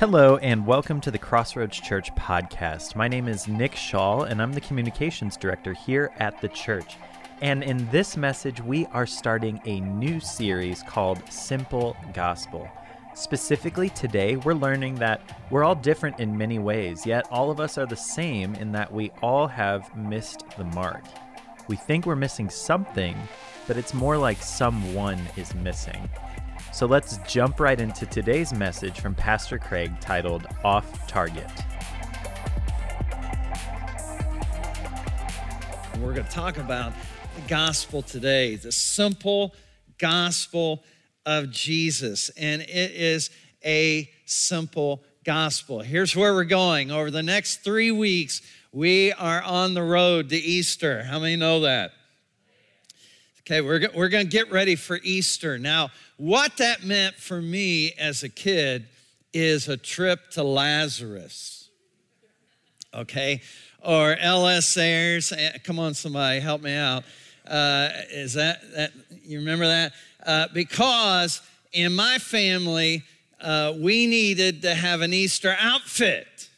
Hello, and welcome to the Crossroads Church podcast. My name is Nick Shaw, and I'm the communications director here at the church. And in this message, we are starting a new series called Simple Gospel. Specifically, today, we're learning that we're all different in many ways, yet all of us are the same in that we all have missed the mark. We think we're missing something, but it's more like someone is missing. So let's jump right into today's message from Pastor Craig titled Off Target. We're going to talk about the gospel today, the simple gospel of Jesus. And it is a simple gospel. Here's where we're going. Over the next three weeks, we are on the road to Easter. How many know that? Okay, we're, we're going to get ready for Easter. Now, what that meant for me as a kid is a trip to Lazarus. Okay, or L.S. Ayres. Eh, come on, somebody, help me out. Uh, is that, that, you remember that? Uh, because in my family, uh, we needed to have an Easter outfit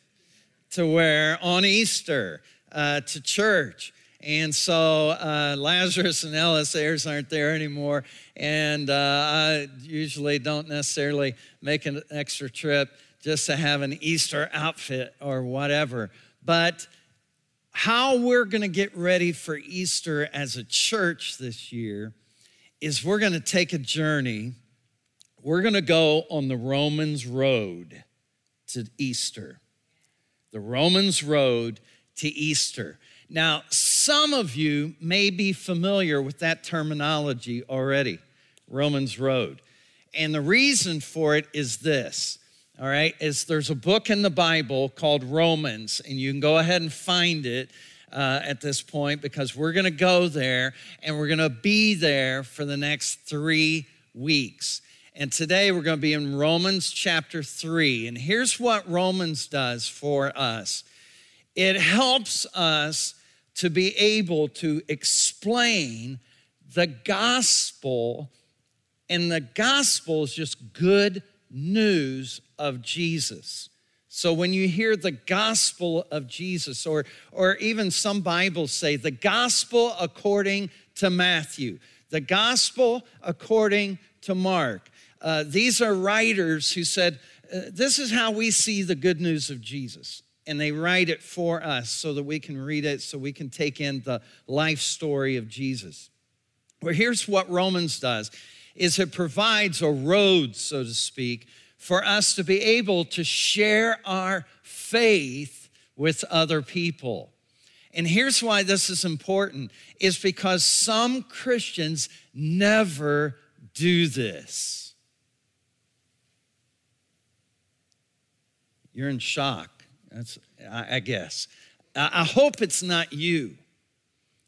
to wear on Easter uh, to church. And so uh, Lazarus and L.S. Ayres aren't there anymore. And uh, I usually don't necessarily make an extra trip just to have an Easter outfit or whatever. But how we're going to get ready for Easter as a church this year is we're going to take a journey. We're going to go on the Romans road to Easter. The Romans road to Easter. Now, some of you may be familiar with that terminology already Romans Road. And the reason for it is this, all right, is there's a book in the Bible called Romans, and you can go ahead and find it. Uh, at this point, because we're going to go there and we're going to be there for the next three weeks. And today we're going to be in Romans chapter 3. And here's what Romans does for us it helps us to be able to explain the gospel, and the gospel is just good news of Jesus. So when you hear the gospel of Jesus, or, or even some Bibles say the gospel according to Matthew, the gospel according to Mark, uh, these are writers who said, uh, This is how we see the good news of Jesus and they write it for us so that we can read it, so we can take in the life story of Jesus. Well, here's what Romans does is it provides a road, so to speak, for us to be able to share our faith with other people. And here's why this is important is because some Christians never do this. You're in shock. That's, I, guess. I hope it's not you.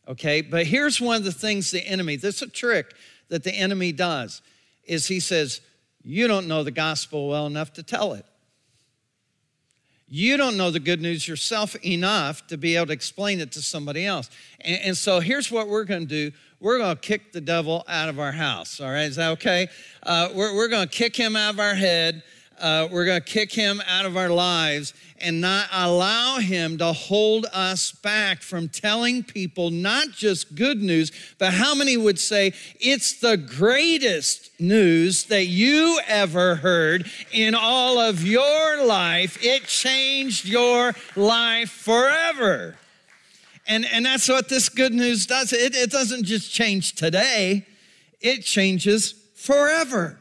Okay, but here's one of the things the enemy, this is a trick that the enemy does, is he says, You don't know the gospel well enough to tell it. You don't know the good news yourself enough to be able to explain it to somebody else. And, and so here's what we're going to do we're going to kick the devil out of our house. All right, is that okay? Uh, we're we're going to kick him out of our head uh, we're going to kick him out of our lives and not allow him to hold us back from telling people not just good news, but how many would say it's the greatest news that you ever heard in all of your life? It changed your life forever. And, and that's what this good news does. It, it doesn't just change today, it changes forever.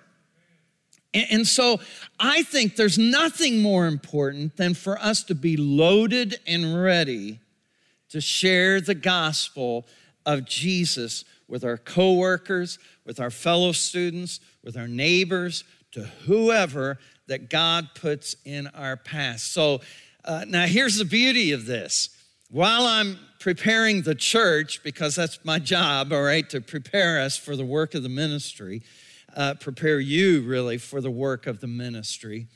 And so I think there's nothing more important than for us to be loaded and ready to share the gospel of Jesus with our coworkers, with our fellow students, with our neighbors, to whoever that God puts in our path. So uh, now here's the beauty of this. While I'm preparing the church, because that's my job, all right, to prepare us for the work of the ministry, uh, prepare you really for the work of the ministry.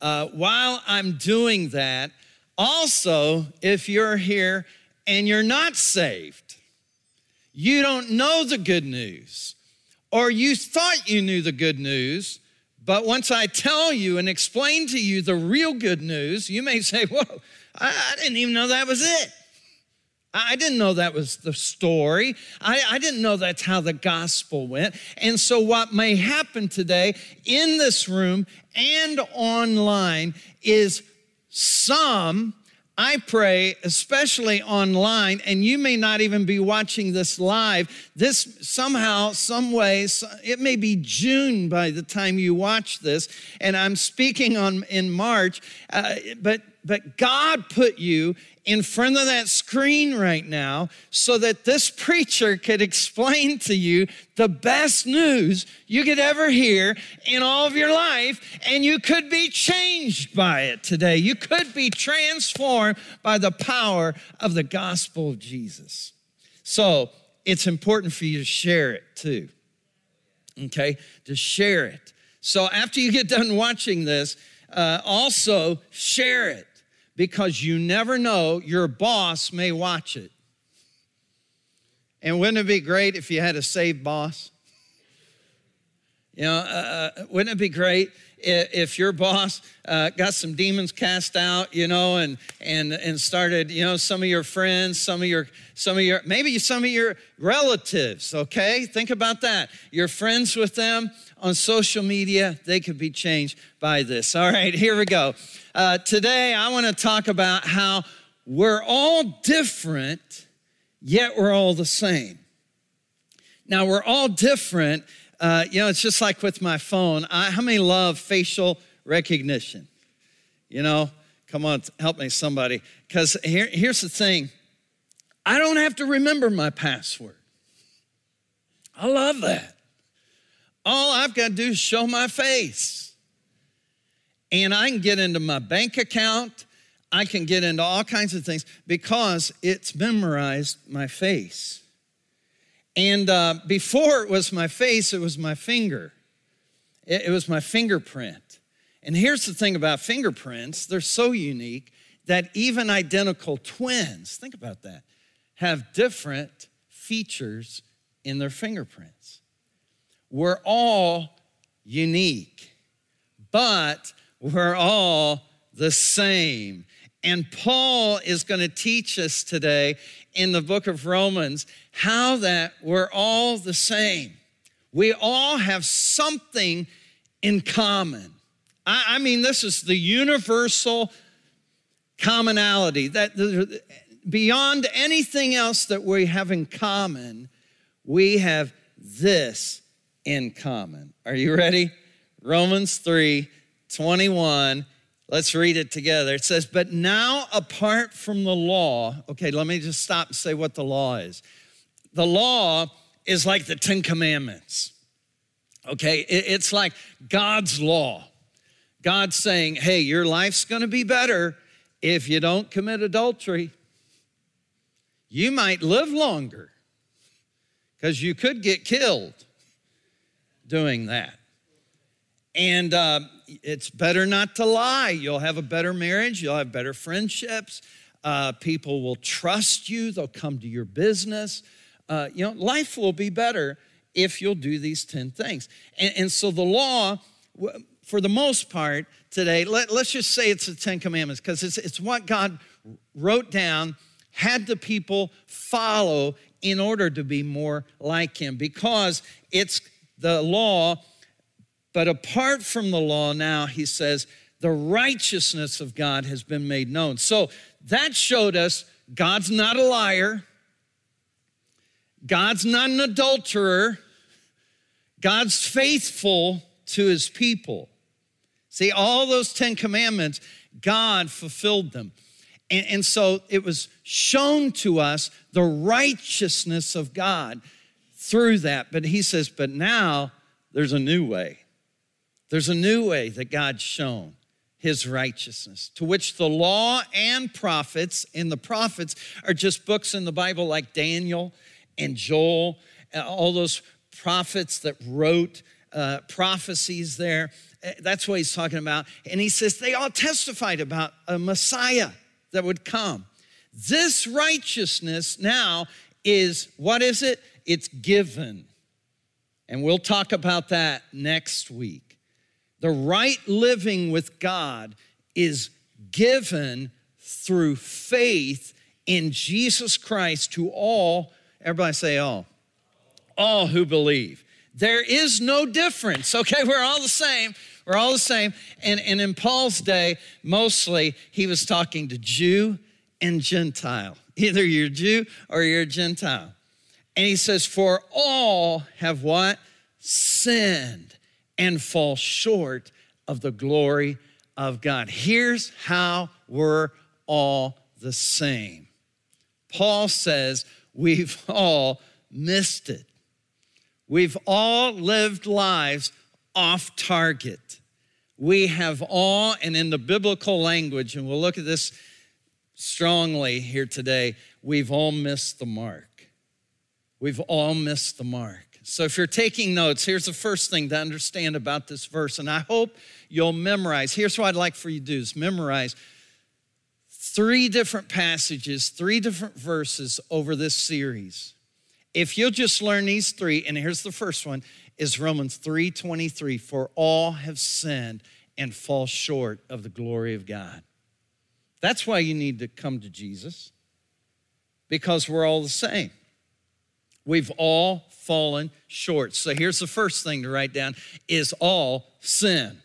Uh, while I'm doing that, also, if you're here and you're not saved, you don't know the good news, or you thought you knew the good news, But once I tell you and explain to you the real good news, you may say, Whoa, I, I didn't even know that was it. I didn't know that was the story. I, I, didn't know that's how the gospel went. And so, what may happen today in this room and online is some I pray, especially online, and you may not even be watching this live. This somehow, some way, it may be June by the time you watch this, and I'm speaking on in March. Uh, but but God put you in front of that screen right now so that this preacher could explain to you the best news you could ever hear in all of your life, and you could be changed by it today. You could be transformed by the power of the gospel of Jesus. So it's important for you to share it too. Okay? To share it. So after you get done watching this, uh, also share it because you never know, your boss may watch it. And wouldn't it be great if you had a saved boss? You know, uh, uh wouldn't it be great if your boss uh, got some demons cast out, you know, and and and started, you know, some of your friends, some of your some of your maybe some of your relatives, okay? Think about that. You're friends with them on social media, they could be changed by this. All right, here we go. Uh, today, I want to talk about how we're all different, yet we're all the same. Now, we're all different. Uh, you know, it's just like with my phone. I, how many love facial recognition? You know, come on, help me, somebody. Because here, here's the thing I don't have to remember my password. I love that. All I've got to do is show my face and I can get into my bank account. I can get into all kinds of things because it's memorized my face. And uh, before it was my face, it was my finger. It, it was my fingerprint. And here's the thing about fingerprints they're so unique that even identical twins, think about that, have different features in their fingerprints. We're all unique, but we're all the same. And Paul is going to teach us today in the book of Romans how that we're all the same. We all have something in common. I, I mean, this is the universal commonality that beyond anything else that we have in common, we have this in common. Are you ready? Romans 3 21. Let's read it together. It says, But now, apart from the law, okay, let me just stop and say what the law is. The law is like the Ten Commandments, okay? It's like God's law. God's saying, Hey, your life's gonna be better if you don't commit adultery. You might live longer because you could get killed doing that. And uh, it's better not to lie. You'll have a better marriage, you'll have better friendships. Uh, people will trust you, they'll come to your business. Uh, you know, life will be better if you'll do these 10 things. And, and so the law, for the most part today, let, us just say it's the Ten Commandments because it's, it's what God wrote down, had the people follow in order to be more like Him because it's the law but apart from the law, now he says, the righteousness of God has been made known. So that showed us God's not a liar, God's not an adulterer, God's faithful to his people. See, all those Ten Commandments, God fulfilled them. And, and, so it was shown to us the righteousness of God through that. But he says, but now there's a new way. There's a new way that God's shown his righteousness, to which the law and prophets, and the prophets are just books in the Bible like Daniel and Joel, and all those prophets that wrote uh, prophecies there. Uh, that's what he's talking about. And he says they all testified about a Messiah that would come. This righteousness now is what is it? It's given. And we'll talk about that next week. The right living with God is given through faith in Jesus Christ to all, everybody say all, all who believe. There is no difference, okay? We're all the same. We're all the same. And, and in Paul's day, mostly he was talking to Jew and Gentile. Either you're Jew or you're Gentile. And he says, For all have what? Sinned and fall short of the glory of God. Here's how we're all the same. Paul says, We've all missed it. We've all lived lives off target. We have all, and in the biblical language, and we'll look at this strongly here today, we've all missed the mark. We've all missed the mark. So, if you're taking notes, here's the first thing to understand about this verse, and I hope you'll memorize. Here's what I'd like for you to do is memorize three different passages, three different verses over this series. If you'll just learn these three, and here's the first one, is Romans 3:23, for all have sinned and fall short of the glory of God. That's why you need to come to Jesus. Because we're all the same. We've all fallen short. So here's the first thing to write down is all sin.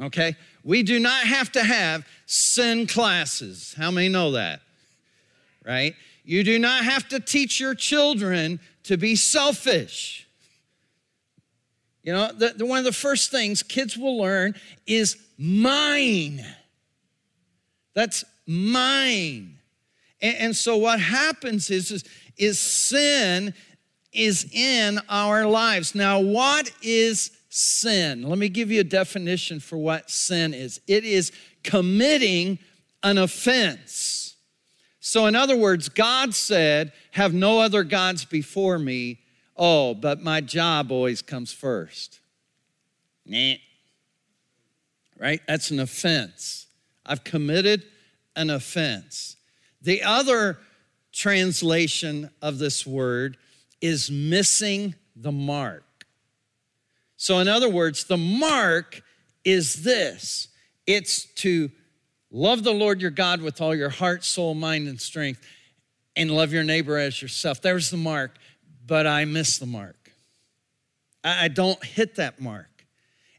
Okay? We do not have to have sin classes. How many know that? Right? You do not have to teach your children to be selfish. You know, the, the, one of the first things kids will learn is mine. That's mine. And, and so what happens is, is, is sin is in our lives. Now, what is sin? Let me give you a definition for what sin is it is committing an offense. So, in other words, God said, Have no other gods before me. Oh, but my job always comes first. Nah. Right? That's an offense. I've committed an offense. The other translation of this word is missing the mark. So, in other words, the mark is this it's to love the Lord your God with all your heart, soul, mind, and strength, and love your neighbor as yourself. There's the mark but I miss the mark. I don't hit that mark.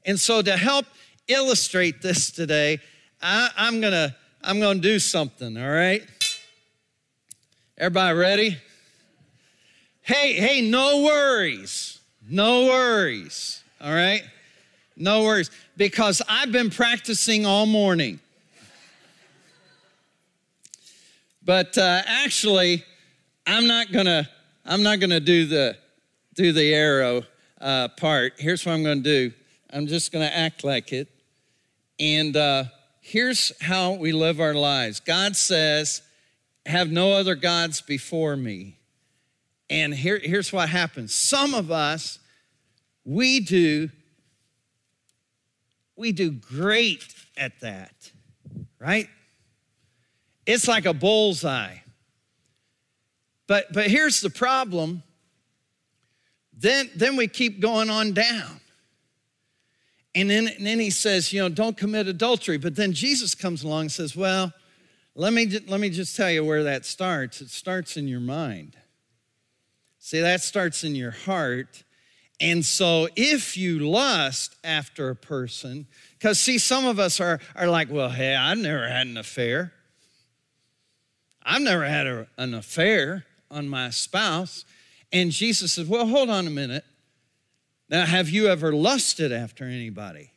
And so to help illustrate this today, I, am gonna I'm gonna do something, all right? Everybody ready? Hey, hey, no worries. No worries. All right? No worries. Because I've been practicing all morning. But uh, actually, I'm not gonna I'm not to do the do the arrow uh, part. Here's what I'm to do. I'm just to act like it. And uh, here's how we live our lives. God says, "Have no other gods before me." And here, here's what happens. Some of us, we do, we do great at that, right? It's like a bullseye. But, but here's the problem. Then, then we keep going on down. And then, and then he says, you know, don't commit adultery. But then Jesus comes along and says, well, let me, let me just tell you where that starts. It starts in your mind. See, that starts in your heart. And so if you lust after a person, because see, some of us are, are like, well, hey, I've never had an affair. I've never had a, an affair on my spouse. And Jesus says, Well, hold on a minute. Now, have you ever lusted after anybody?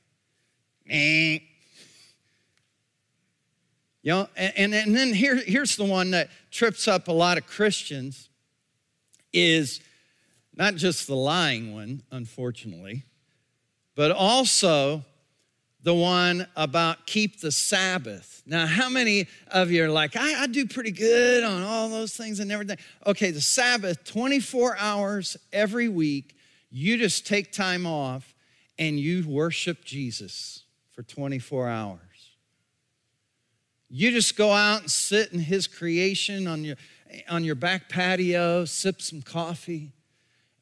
Eh. You know, and, and then here, here's the one that trips up a lot of Christians is not just the lying one, unfortunately, but also the one about keep the Sabbath. Now, how many of you are like, I, I, do pretty good on all those things and everything? Okay, the Sabbath, 24 hours every week, you just take time off and you worship Jesus for 24 hours. You just go out and sit in his creation on your, on your back patio, sip some coffee,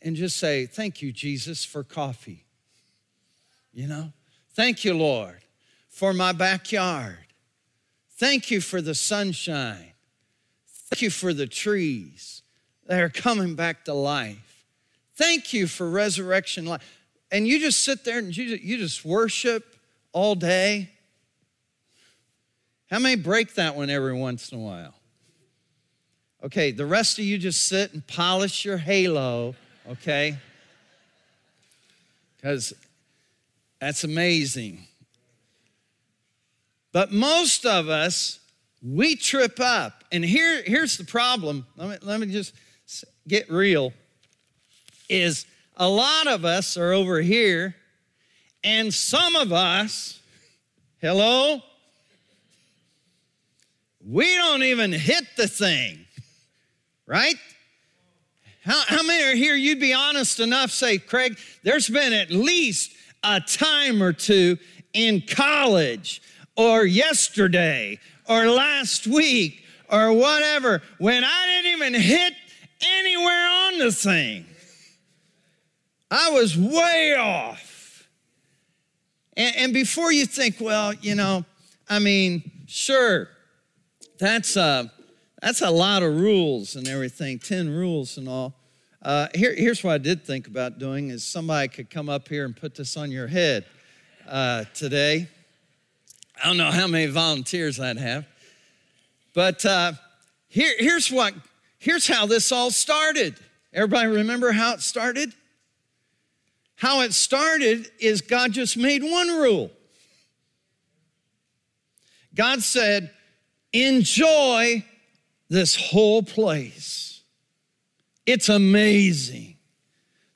and just say, Thank you, Jesus, for coffee. you know? Thank you, Lord, for my backyard. Thank you for the sunshine. Thank you for the trees that are coming back to life. Thank you for resurrection life. And you just sit there and you, you just worship all day. How many break that one every once in a while? Okay, the rest of you just sit and polish your halo, okay? Because that's amazing. But most of us, we trip up. And here, here's the problem. Let me, let me just get real. Is a lot of us are over here, and some of us, hello, we don't even hit the thing, right? How, how many are here? You'd be honest enough, say, Craig, there's been at least a time or two in college or yesterday or last week or whatever when I didn't even hit anywhere on the thing. I was way off. And, and before you think, well, you know, I mean, sure, that's a, that's a lot of rules and everything, 10 rules and all. Uh, here, here's what I did think about doing is somebody could come up here and put this on your head uh, today. I don't know how many volunteers I'd have. But uh, here, here's what, here's how this all started. Everybody remember how it started? How it started is God just made one rule. God said, enjoy this whole place. It's amazing.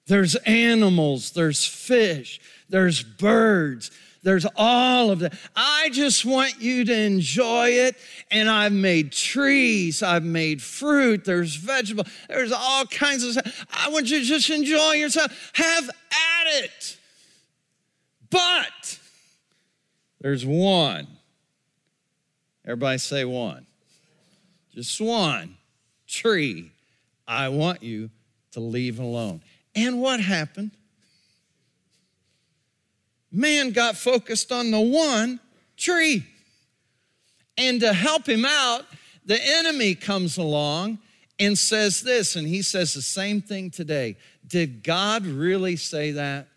There's animals, there's fish, there's birds, there's all of that. I just want you to enjoy it. And I've made trees, I've made fruit, there's vegetable, there's all kinds of stuff. I want you to just enjoy yourself. Have at it. But there's one. Everybody say one. Just one tree I want you to leave alone. And what happened? man got focused on the one tree. And to help him out, the enemy comes along and says this, and he says the same thing today. Did God really say that?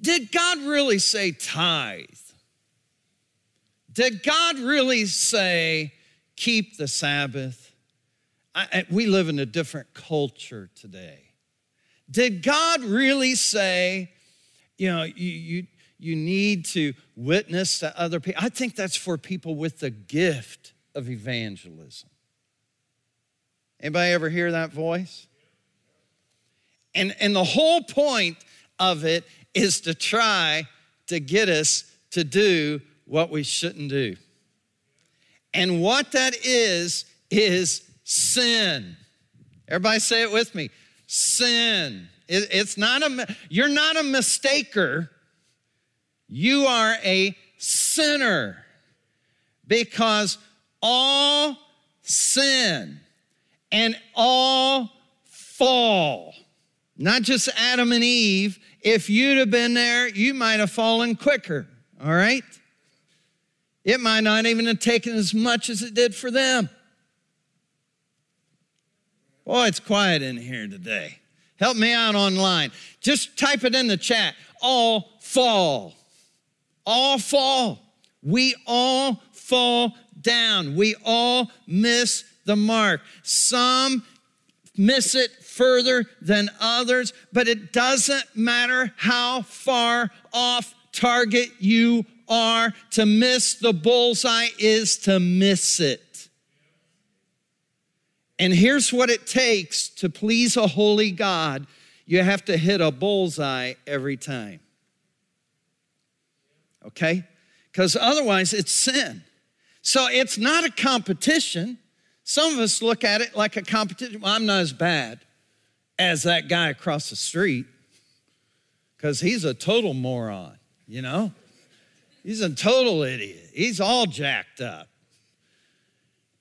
Did God really say tithe? Did God really say keep the Sabbath? I, we live in a different culture today. Did God really say you know, you, you, you need to witness to other people. I think that's for people with the gift of evangelism. Anybody ever hear that voice? And, and the whole point of it is to try to get us to do what we shouldn't do. And what that is, is sin. Everybody say it with me sin. It, it's not a, you're not a mistaker. You are a sinner because all sin and all fall, not just Adam and Eve. If you'd have been there, you might have fallen quicker, all right? It might not even have taken as much as it did for them. Boy, it's quiet in here today. Help me out online. Just type it in the chat. All fall. All fall. We all fall down. We all miss the mark. Some miss it further than others, but it doesn't matter how far off target you are. To miss the bullseye is to miss it. And here's what it takes to please a holy God you have to hit a bullseye every time. Okay? Because otherwise it's sin. So it's not a competition. Some of us look at it like a competition. Well, I'm not as bad as that guy across the street because he's a total moron, you know? He's a total idiot. He's all jacked up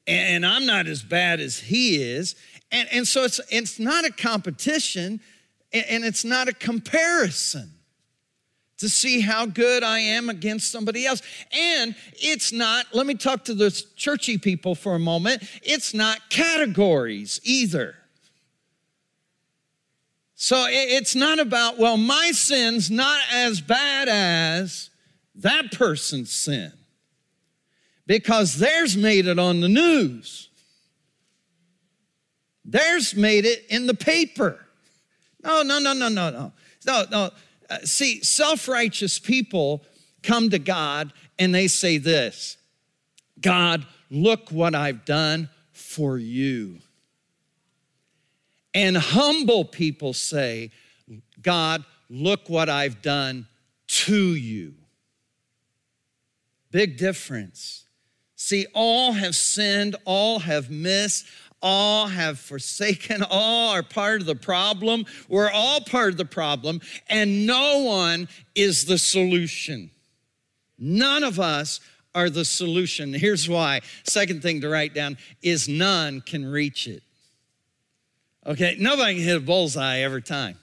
and I'm not as bad as he is. And, and so it's, it's not a competition and it's not a comparison. to see how good I am against somebody else. And it's not, let me talk to the churchy people for a moment, it's not categories either. So it's not about, well, my sin's not as bad as that person's sin because theirs made it on the news. Theirs made it in the paper. No, no, no, no, no, no. No, no. Uh, see, self righteous people come to God and they say this God, look what I've done for you. And humble people say, God, look what I've done to you. Big difference. See, all have sinned, all have missed, all have forsaken, all are part of the problem. We're all part of the problem, and no one is the solution. None of us are the solution. Here's why. Second thing to write down is none can reach it. Okay, nobody can hit a bullseye every time.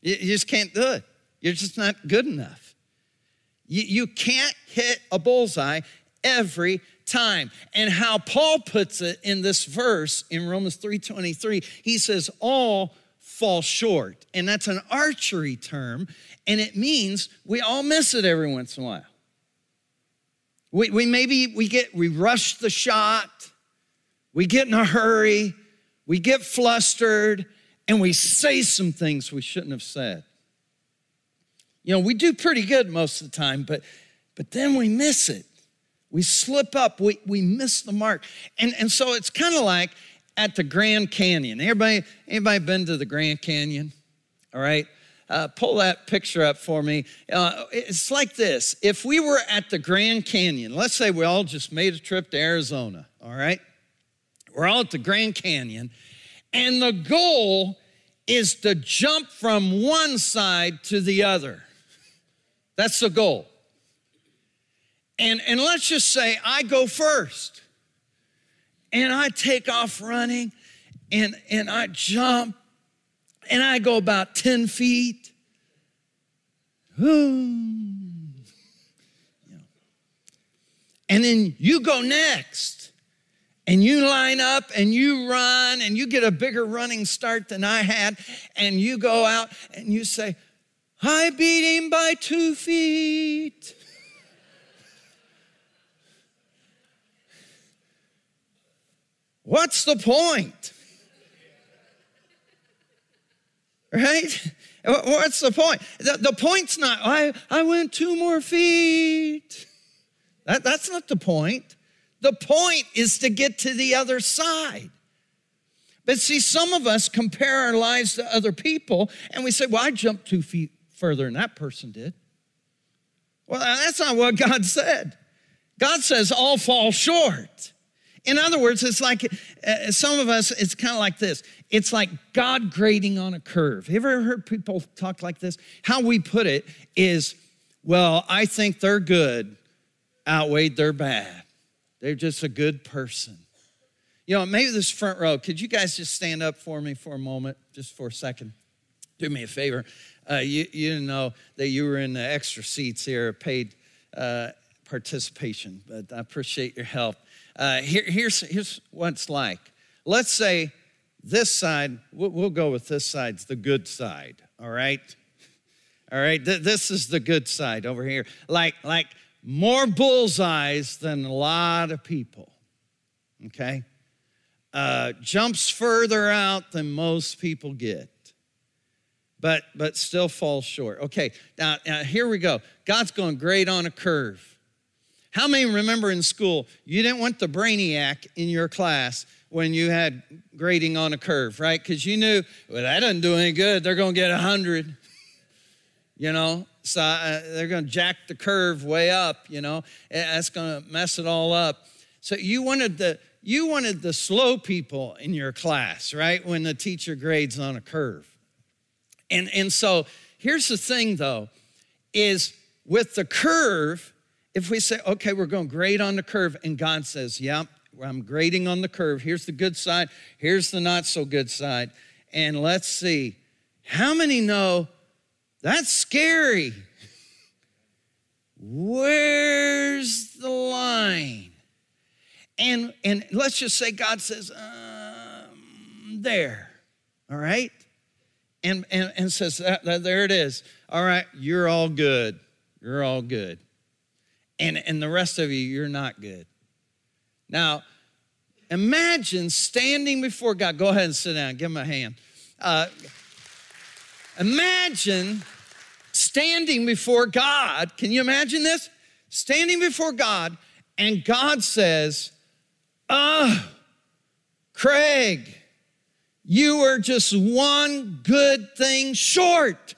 You, just can't do it. You're just not good enough. You, you can't hit a bullseye every time. And how Paul puts it in this verse in Romans 3:23, he says all fall short. And that's an archery term, and it means we all miss it every once in a while. We, we maybe we get we rush the shot, we get in a hurry, we get flustered, and we say some things we shouldn't have said. You know, we do pretty good most of the time, but but then we miss it. We slip up, we, we miss the mark. And, and so it's kind of like at the Grand Canyon. Everybody, anybody been to the Grand Canyon? All right. Uh, pull that picture up for me. Uh, it's like this. If we were at the Grand Canyon, let's say we all just made a trip to Arizona, all right? We're all at the Grand Canyon, and the goal is to jump from one side to the other. That's the goal. And, and let's just say I go first and I take off running and, and I jump and I go about 10 feet. And then you go next and you line up and you run and you get a bigger running start than I had and you go out and you say, I beat him by two feet. What's the point? Right? What's the point? The, the point's not, I, I went two more feet. That, that's not the point. The point is to get to the other side. But see, some of us compare our lives to other people and we say, well, I jumped two feet further than that person did. Well, that's not what God said. God says all fall short. In other words, it's like uh, some of us, it's kind of like this. It's like God grading on a curve. Have you ever heard people talk like this? How we put it is, well, I think their good outweighed their bad. They're just a good person. You know, maybe this front row, could you guys just stand up for me for a moment, just for a second? Do me a favor. Uh, you, you didn't know that you were in the extra seats here, paid uh, participation, but I appreciate your help. Uh, here, here's, here's what it's like. Let's say this side, we'll, we'll go with this side's the good side, all right? All right, Th- this is the good side over here. Like, like more bullseyes than a lot of people, okay? Uh, jumps further out than most people get but but still falls short. Okay, now, now, here we go. God's going great on a curve. How many remember in school you didn't want the brainiac in your class when you had grading on a curve, right? Because you knew, well, that doesn't do any good. They're going to get 100, you know? So uh, they're going to jack the curve way up, you know? That's going to mess it all up. So you wanted the you wanted the slow people in your class, right? When the teacher grades on a curve. And and so here's the thing though is with the curve if we say, okay, we're going to grade on the curve, and God says, yeah, I'm grading on the curve. Here's the good side, here's the not so good side. And let's see, how many know That's scary. Where's the line? And, and let's just say God says, um, there, all right? And, and, and says, there it is. All right, you're all good. You're all good. And, and the rest of you, you're not good. Now, imagine standing before God. Go ahead and sit down. Give him a hand. Uh, imagine standing before God. Can you imagine this? Standing before God, and God says, oh, Craig, you were just one good thing short.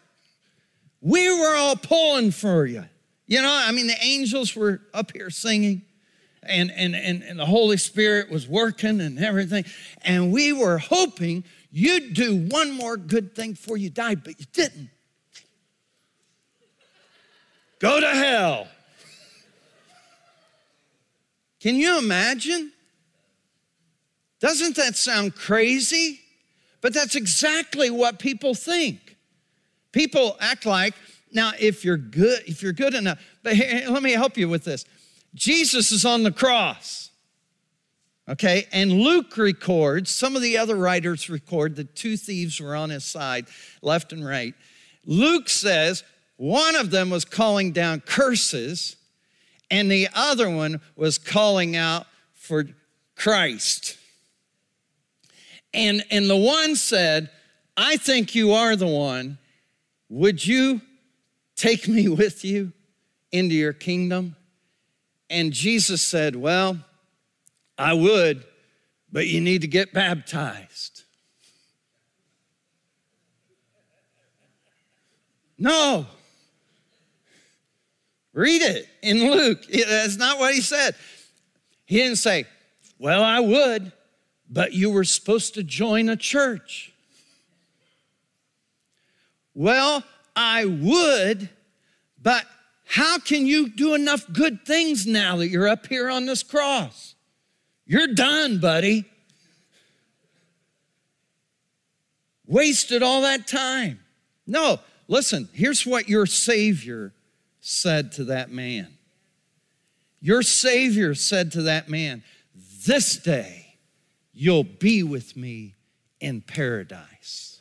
We were all pulling for you. You know, I mean, the angels were up here singing. And, and, and, and the Holy Spirit was working and everything. And we were hoping you'd do one more good thing before you died, but you didn't. Go to hell. Can you imagine? Doesn't that sound crazy? But that's exactly what people think. People act like, now if you're good, if you're good enough, but let me help you with this. Jesus is on the cross. Okay, and Luke records, some of the other writers record that two thieves were on his side, left and right. Luke says one of them was calling down curses, and the other one was calling out for Christ. And, and the one said, I think you are the one. Would you take me with you into your kingdom? And Jesus said, Well, I would, but you need to get baptized. No, Read it in Luke. That's not what he said. He didn't say, Well, I would, but you were supposed to join a church. Well, I would, but how can you do enough good things now that you're up here on this cross? You're done, buddy. Wasted all that time. No, listen, here's what your Savior said to that man. Your Savior said to that man, This day you'll be with me in paradise.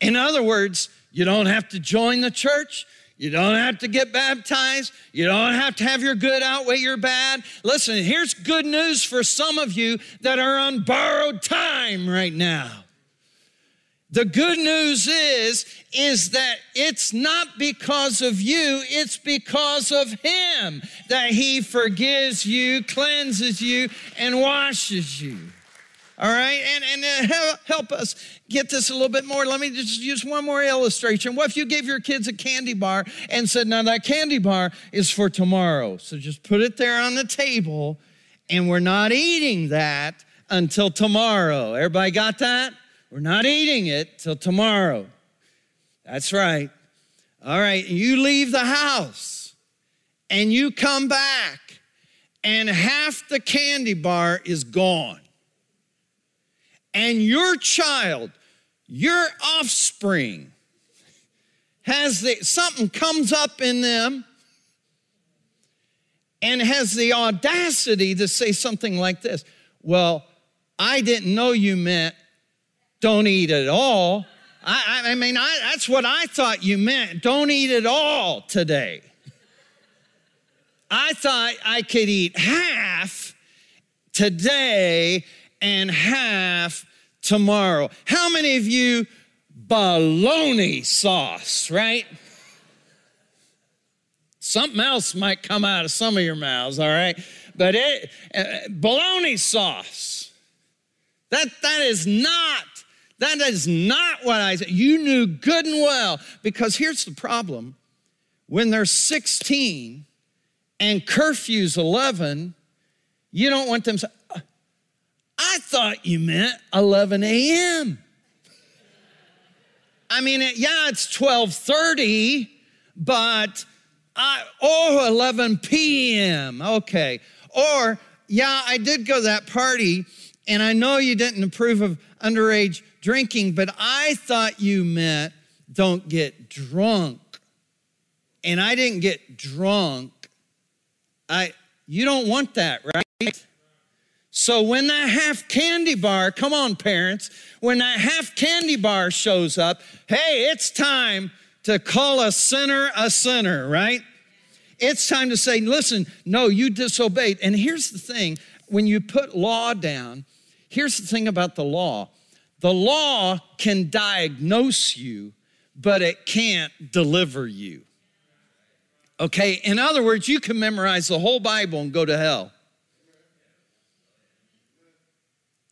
In other words, you don't have to join the church. You don't have to get baptized. You don't have to have your good outweigh your bad. Listen, here's good news for some of you that are on borrowed time right now. The good news is is that it's not because of you, it's because of him that he forgives you, cleanses you and washes you. All right, and, and uh, help us get this a little bit more. Let me just use one more illustration. What if you gave your kids a candy bar and said, Now that candy bar is for tomorrow? So just put it there on the table, and we're not eating that until tomorrow. Everybody got that? We're not eating it till tomorrow. That's right. All right, you leave the house and you come back, and half the candy bar is gone. And your child, your offspring, has the, something comes up in them and has the audacity to say something like this Well, I didn't know you meant don't eat at all. I, I mean, I, that's what I thought you meant. Don't eat at all today. I thought I could eat half today and half tomorrow. How many of you bologna sauce, right? Something else might come out of some of your mouths, all right? But it uh, bologna sauce. That that is not that is not what I said. You knew good and well. Because here's the problem when they're 16 and curfew's 11, you don't want them I thought you meant 11 a.m. I mean, yeah, it's 12:30, but I, oh, 11 p.m. Okay. Or, yeah, I did go to that party, and I know you didn't approve of underage drinking, but I thought you meant don't get drunk and I didn't get drunk, I you don't want that, right? So when that half candy bar, come on, parents, when that half candy bar shows up, hey, it's time to call a sinner a sinner, right? It's time to say, listen, no, you disobeyed. And here's the thing when you put law down, here's the thing about the law the law can diagnose you, but it can't deliver you. Okay, in other words, you can memorize the whole Bible and go to hell.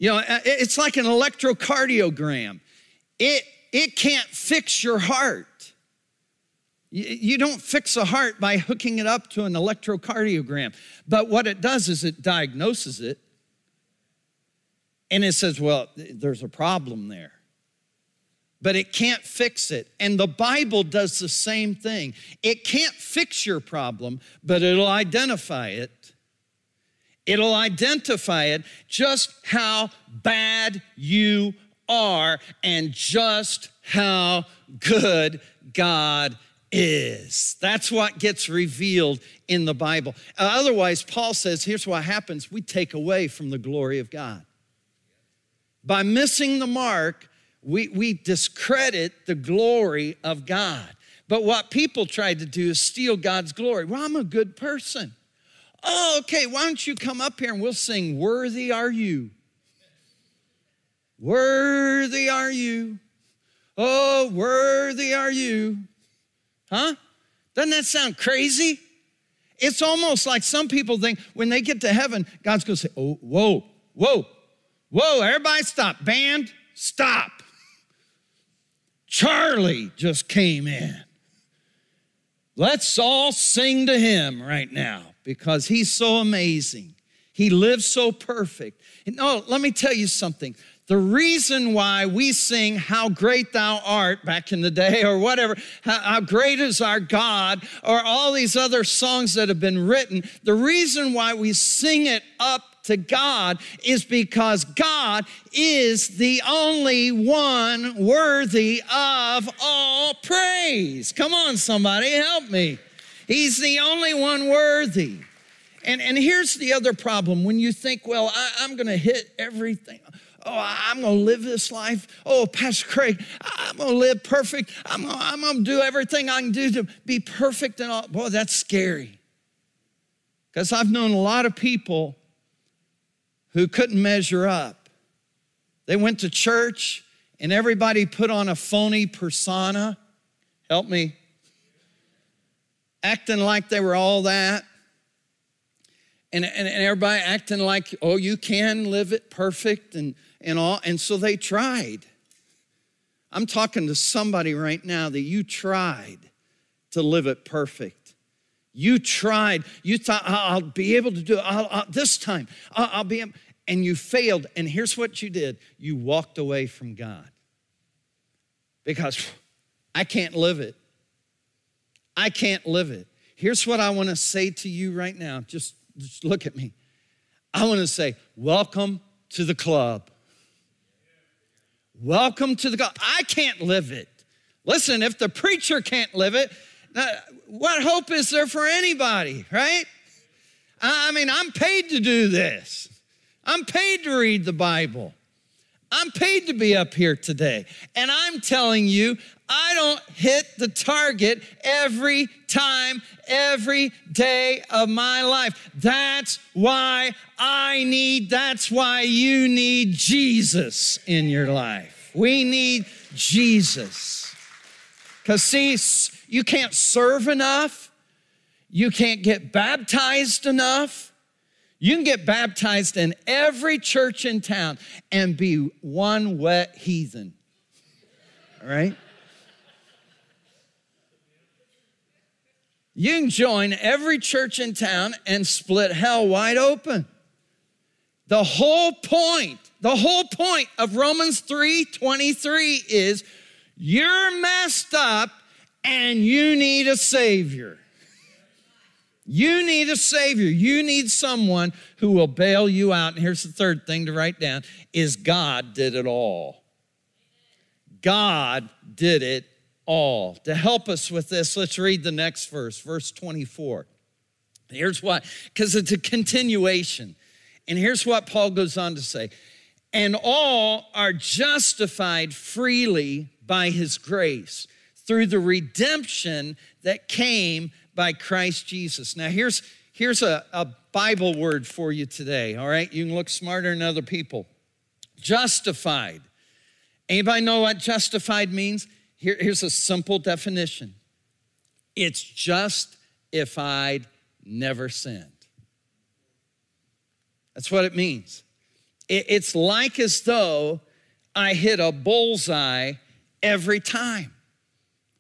You know, uh, it's like an electrocardiogram. It, it can't fix your heart. You don't fix a heart by hooking it up to an electrocardiogram. But what it does is it diagnoses it and it says, well, there's a problem there. But it can't fix it. And the Bible does the same thing. It can't fix your problem, but it'll identify it. It'll identify it just how bad you are and just how good God is. That's what gets revealed in the Bible. Uh, otherwise, Paul says here's what happens we take away from the glory of God. By missing the mark, we, we discredit the glory of God. But what people try to do is steal God's glory. Well, I'm a good person. Oh, okay, why don't you come up here and we'll sing, Worthy Are You? Worthy are you. Oh, worthy are you. Huh? Doesn't that sound crazy? It's almost like some people think when they get to heaven, God's gonna say, Oh, whoa, whoa, whoa, everybody stop. Band, stop. Charlie just came in. Let's all sing to him right now because he's so amazing. He lives so perfect. No, oh, let me tell you something. The reason why we sing How Great Thou Art back in the day or whatever, how, great is our God, or all these other songs that have been written, the reason why we sing it up to God is because God is the only one worthy of all praise. Come on, somebody, help me. He's the only one worthy. And, and here's the other problem when you think, well, I, I'm going to hit everything. Oh, I'm going to live this life. Oh, Pastor Craig, I'm going to live perfect. I'm going, I'm to do everything I can do to be perfect and all. Boy, that's scary. Because I've known a lot of people who couldn't measure up. They went to church and everybody put on a phony persona. Help me. Acting like they were all that. And, and, and everybody acting like, oh, you can live it perfect and and all. And so they tried. I'm talking to somebody right now that you tried to live it perfect. You tried. You thought, I'll be able to do it I'll, I'll, this time. I'll, I'll be, and you failed. And here's what you did you walked away from God because I can't live it. I can't live it. Here's what I want to say to you right now. Just, just look at me. I want to say, Welcome to the club. Welcome to the God. I can't live it. Listen, if the preacher can't live it, uh, what hope is there for anybody, right? I mean, I'm paid to do this. I'm paid to read the Bible. I'm paid to be up here today. And I'm telling you, I don't hit the target every time, every day of my life. That's why I need, that's why you need Jesus in your life. We need Jesus. Because, see, you can't serve enough, you can't get baptized enough. You can get baptized in every church in town and be one wet heathen. All right? You can join every church in town and split hell wide open. The whole point, the whole point of Romans 3 23 is you're messed up and you need a Savior. You need a Savior. You need someone who will bail you out. And here's the third thing to write down is God did it all. God did it all. To help us with this, let's read the next verse, verse 24. Here's what, because it's a continuation. And here's what Paul goes on to say And all are justified freely by his grace through the redemption that came by Christ Jesus. Now, here's, here's a, a Bible word for you today, all right? You can look smarter than other people. Justified. Anybody know what justified means? Here, here's a simple definition it's just if I'd never sinned. That's what it means. It, it's like as though I hit a bullseye every time.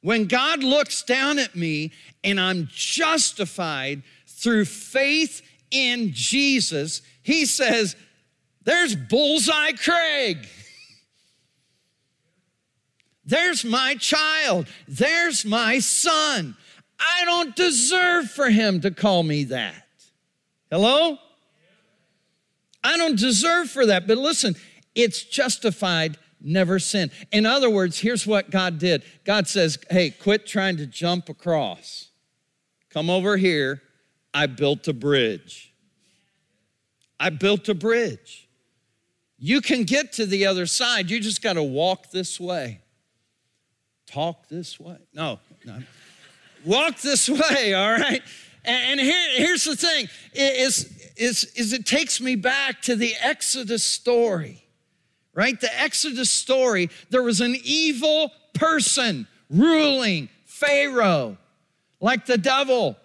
When God looks down at me and I'm justified through faith in Jesus, He says, There's bullseye Craig. There's my child. There's my son. I don't deserve for him to call me that. Hello? I don't deserve for that. But listen, it's justified, never sin. In other words, here's what God did God says, hey, quit trying to jump across. Come over here. I built a bridge. I built a bridge. You can get to the other side, you just got to walk this way talk this way. No, no. Walk this way, all right? And here, here's the thing is, is, is it takes me back to the Exodus story, right? The Exodus story, there was an evil person ruling Pharaoh, like the devil,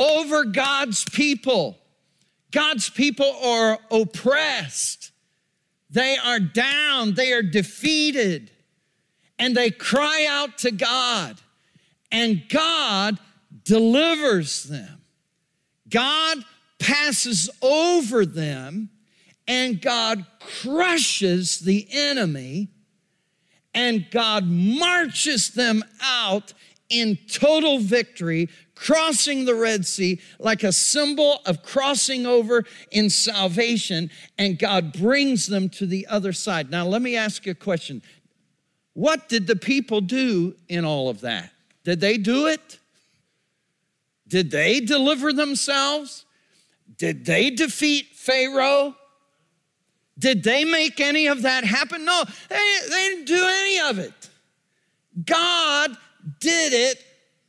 over God's people. God's people are oppressed. They are down. They are defeated and they cry out to God, and God delivers them. God passes over them, and God crushes the enemy, and God marches them out in total victory, crossing the Red Sea like a symbol of crossing over in salvation, and God brings them to the other side. Now, let me ask you a question what did the people do in all of that? Did they do it? Did they deliver themselves? Did they defeat Pharaoh? Did they make any of that happen? No, they, they didn't do any of it. God did it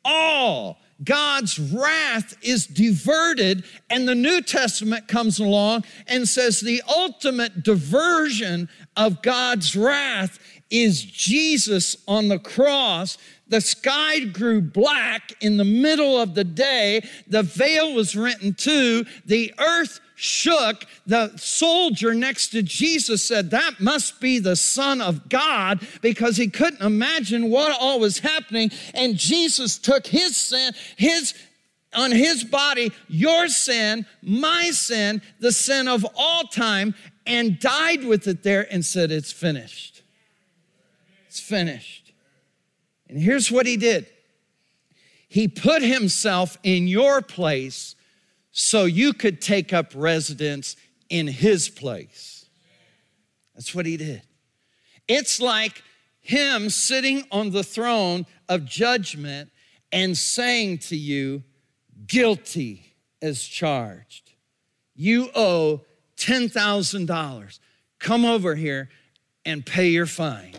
all. God's wrath is diverted, and the New Testament comes along and says the ultimate diversion of God's wrath is Jesus on the cross. The sky grew black in the middle of the day. The veil was rent in two. The earth shook. The soldier next to Jesus said, That must be the Son of God because he couldn't imagine what all was happening. And Jesus took his sin, his on his body, your sin, my sin, the sin of all time, and died with it there and said, It's finished. It's finished. And here's what he did He put himself in your place so you could take up residence in his place. That's what he did. It's like him sitting on the throne of judgment and saying to you, guilty as charged. You owe $10,000. Come over here and pay your fine.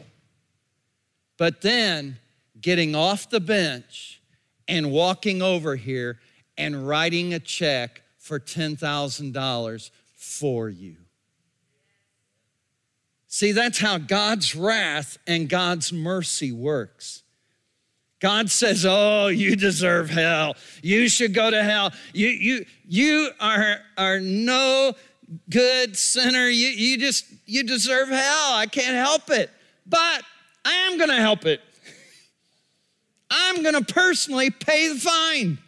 But then getting off the bench and walking over here and writing a check for $10,000 for you. See, that's how God's wrath and God's mercy works. God says, Oh, you deserve hell. You should go to hell. You, you, you are, are no good sinner. You, you just, you deserve hell. I can't help it. But I am going to help it. I'm going to personally pay the fine.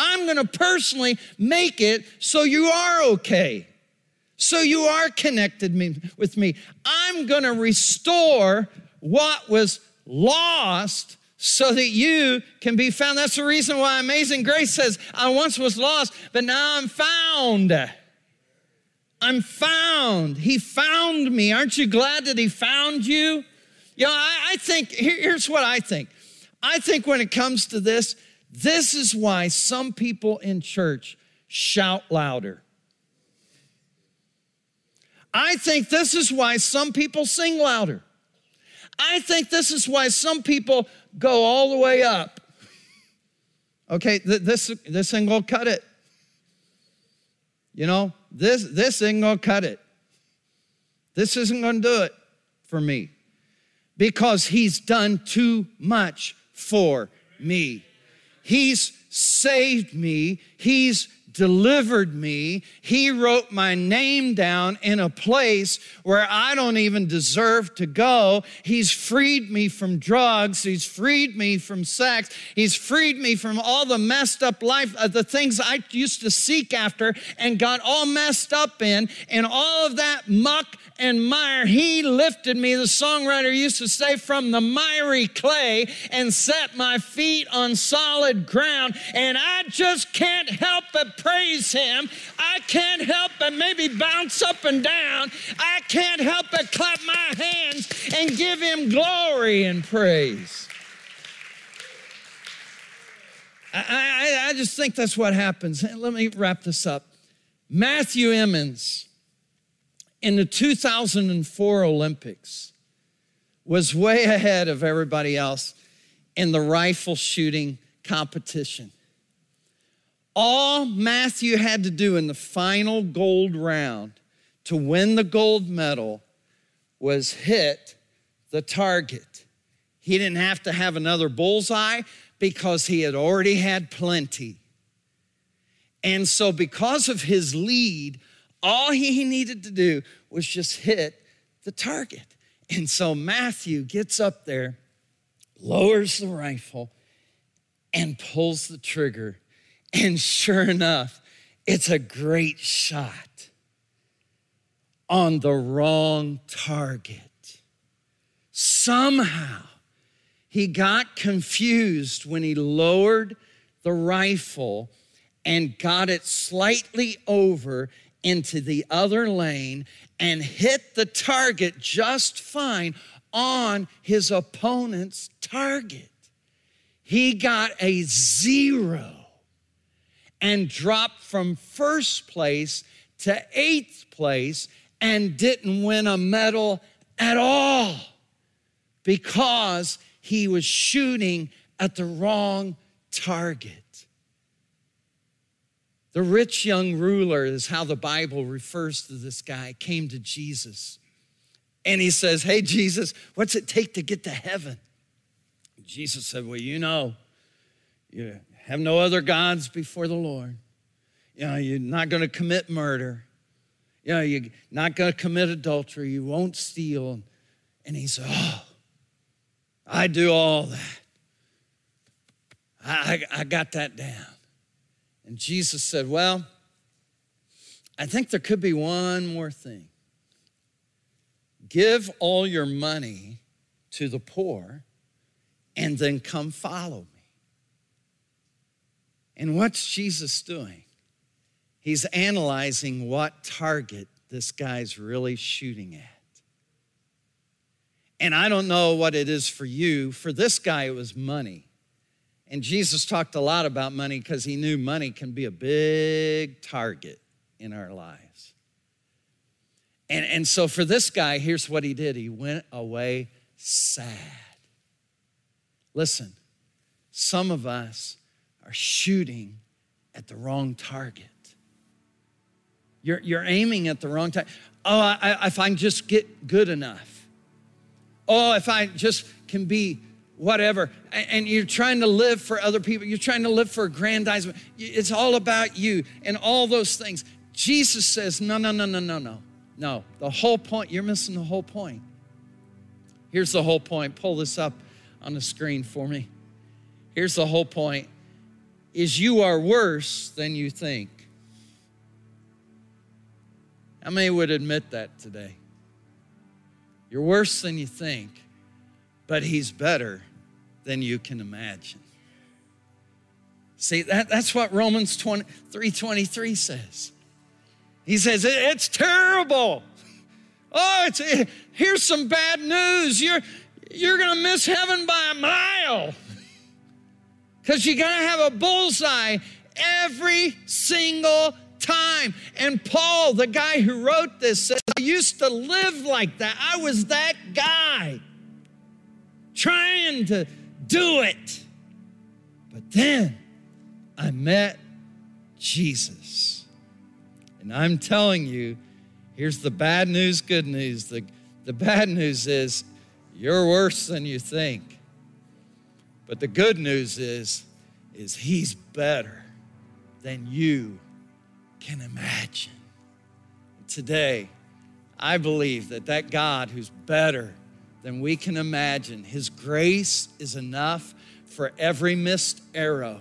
I'm going to personally make it so you are okay. So you are connected me, with me. I'm going to restore what was lost so that you can be found. That's the reason why Amazing Grace says, I once was lost, but now I'm found. I'm found. He found me. Aren't you glad that He found you? You know, I, I think, here, here's what I think. I think when it comes to this, this is why some people in church shout louder. I think this is why some people sing louder. I think this is why some people go all the way up. Okay, th- this, this ain't gonna cut it. You know, this, this ain't gonna cut it. This isn't gonna do it for me because he's done too much for me. He's saved me. He's delivered me. He wrote my name down in a place where I don't even deserve to go. He's freed me from drugs. He's freed me from sex. He's freed me from all the messed up life, uh, the things I used to seek after and got all messed up in, and all of that muck and mire. He lifted me, the songwriter used to say, from the miry clay and set my feet on solid ground. And I just can't help but praise him. I can't help but maybe bounce up and down. I can't help but clap my hands and give him glory and praise. I, I, I just think that's what happens. Let me wrap this up. Matthew Emmons in the 2004 Olympics was way ahead of everybody else in the rifle shooting competition. All Matthew had to do in the final gold round to win the gold medal was hit the target. He didn't have to have another bullseye because he had already had plenty. And so, because of his lead, all he needed to do was just hit the target. And so Matthew gets up there, lowers the rifle, and pulls the trigger. And sure enough, it's a great shot on the wrong target. Somehow, he got confused when he lowered the rifle and got it slightly over into the other lane and hit the target just fine on his opponent's target. He got a zero and dropped from first place to eighth place and didn't win a medal at all because he was shooting at the wrong target. The rich young ruler is how the Bible refers to this guy, came to Jesus. And he says, Hey, Jesus, what's it take to get to heaven? Jesus said, Well, you know, you have no other gods before the Lord. You know, you're not going to commit murder. You know, you're not going to commit adultery. You won't steal. And he said, Oh, I do all that. I, I, I got that down. And Jesus said, Well, I think there could be one more thing. Give all your money to the poor and then come follow me. And what's Jesus doing? He's analyzing what target this guy's really shooting at. And I don't know what it is for you. For this guy, it was money. And Jesus talked a lot about money because he knew money can be a big target in our lives. And, and so for this guy, here's what he did he went away sad. Listen, some of us are shooting at the wrong target. You're, you're aiming at the wrong time. Oh, I, if I can just get good enough. Oh, if I just can be whatever, and you're trying to live for other people, you're trying to live for aggrandizement. It's all about you and all those things. Jesus says, no, no, no, no, no, no. No, the whole point, you're missing the whole point. Here's the whole point. Pull this up on the screen for me. Here's the whole point is you are worse than you think. How many would admit that today? You're worse than you think, but he's better than you can imagine. See, that, that's what Romans 20, 3.23 says. He says, it's terrible. Oh, it's, here's some bad news. You're, you're going to miss heaven by a mile because you got to have a bullseye every single time. And Paul, the guy who wrote this, says, I used to live like that. I was that guy trying to do it. But then I met Jesus. And I'm telling you, here's the bad news, good news. The, the bad news is you're worse than you think. But the good news is, is he's better than you can imagine. Today, I believe that that God who's better than we can imagine, his grace is enough for every missed arrow,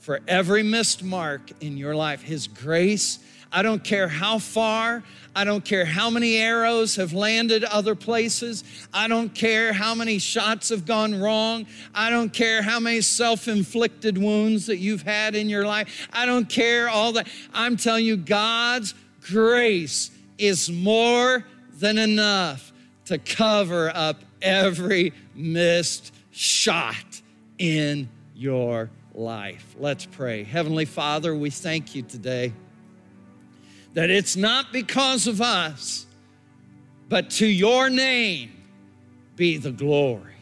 for every missed mark in your life. His grace I don't care how far. I don't care how many arrows have landed other places. I don't care how many shots have gone wrong. I don't care how many self inflicted wounds that you've had in your life. I don't care all that. I'm telling you, God's grace is more than enough to cover up every missed shot in your life. Let's pray. Heavenly Father, we thank you today that it's not because of us, but to your name be the glory.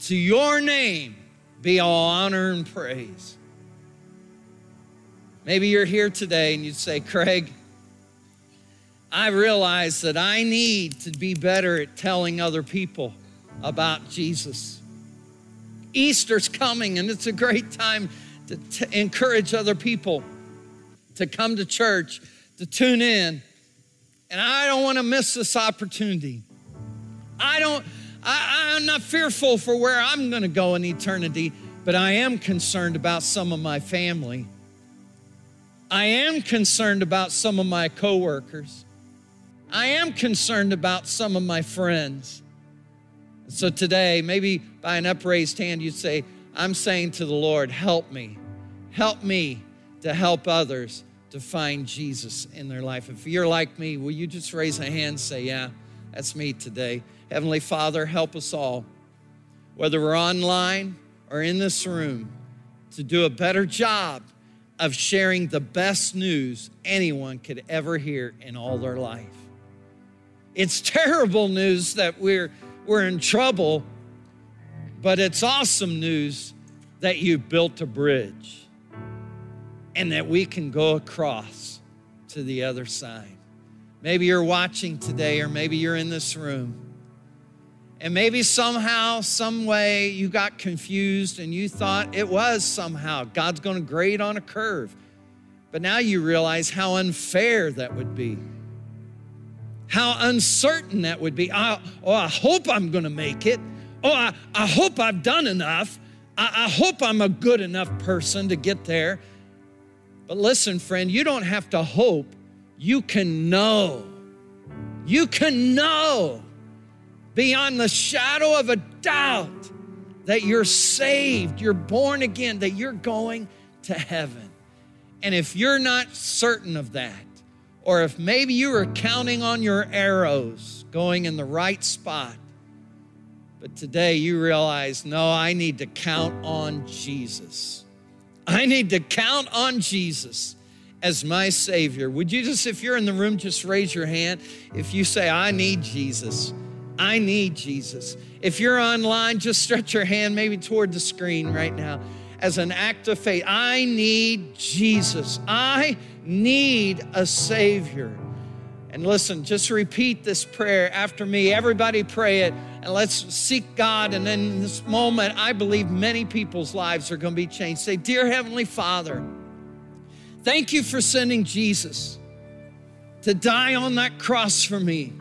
To your name be all honor and praise. Maybe you're here today and you'd say, Craig, I realize that I need to be better at telling other people about Jesus. Easter's coming, and it's a great time to, to encourage other people to come to church to tune in. And I don't want to miss this opportunity. I don't, I, I'm not fearful for where I'm going to go in eternity, but I am concerned about some of my family. I am concerned about some of my coworkers. I am concerned about some of my friends. So today, maybe by an upraised hand, you'd say, I'm saying to the Lord, help me. Help me to help others to find Jesus in their life. If you're like me, will you just raise a hand and say, Yeah, that's me today? Heavenly Father, help us all, whether we're online or in this room, to do a better job of sharing the best news anyone could ever hear in all their life. It's terrible news that we're, we're in trouble, but it's awesome news that you built a bridge and that we can go across to the other side. Maybe you're watching today, or maybe you're in this room. And maybe somehow, some way, you got confused and you thought it was somehow God's going to grade on a curve. But now you realize how unfair that would be, how uncertain that would be. I, oh, I hope I'm going to make it. Oh, I, I hope I've done enough. I, I hope I'm a good enough person to get there. But listen, friend, you don't have to hope. You can know. You can know beyond the shadow of a doubt that you're saved, you're born again, that you're going to heaven. And if you're not certain of that, or if maybe you were counting on your arrows going in the right spot, but today you realize, no, I need to count on Jesus. I need to count on Jesus as my Savior. Would you just, if you're in the room, just raise your hand if you say, I need Jesus. I need Jesus. If you're online, just stretch your hand maybe toward the screen right now as an act of faith. I need Jesus. I need a Savior. And listen, just repeat this prayer after me. Everybody pray it and let's seek God. And in this moment, I believe many people's lives are going to be changed. Say, Dear Heavenly Father, thank you for sending Jesus to die on that cross for me.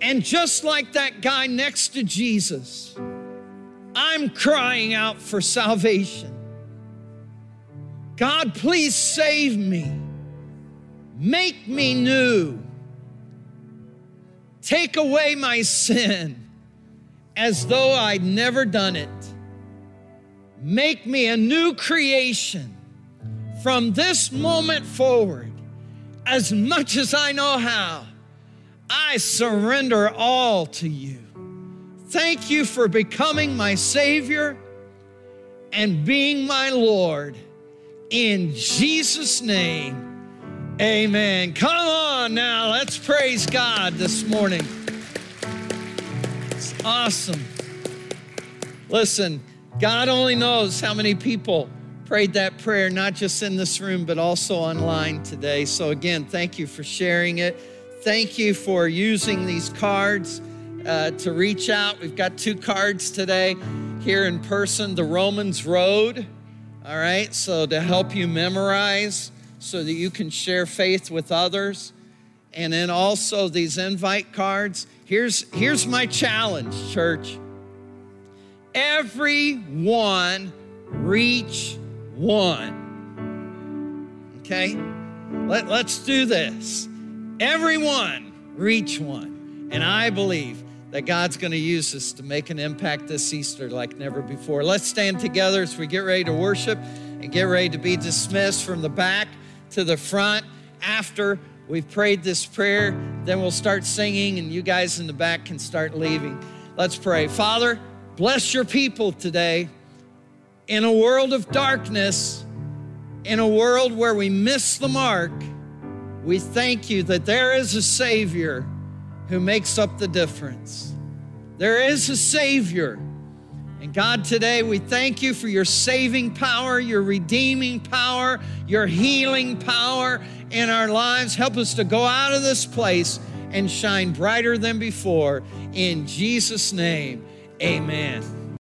And just like that guy next to Jesus, I'm crying out for salvation. God, please save me. Make me new. Take away my sin as though I'd never done it. Make me a new creation from this moment forward. As much as I know how, I surrender all to you. Thank you for becoming my Savior and being my Lord. In Jesus' name, amen. Come on now, let's praise God this morning. It's awesome. Listen, God only knows how many people prayed that prayer, not just in this room, but also online today. So, again, thank you for sharing it. Thank you for using these cards uh, to reach out. We've got two cards today here in person the Romans Road, all right, so to help you memorize so that you can share faith with others. And then also these invite cards. Here's, here's my challenge, church. Everyone reach one. Okay? Let, let's do this. Everyone reach one. And I believe that God's going to use us to make an impact this Easter like never before. Let's stand together as we get ready to worship and get ready to be dismissed from the back to the front. After we've prayed this prayer, then we'll start singing, and you guys in the back can start leaving. Let's pray. Father, bless your people today. In a world of darkness, in a world where we miss the mark, we thank you that there is a Savior who makes up the difference. There is a Savior. And God, today we thank you for your saving power, your redeeming power, your healing power in our lives. Help us to go out of this place and shine brighter than before. In Jesus' name, amen.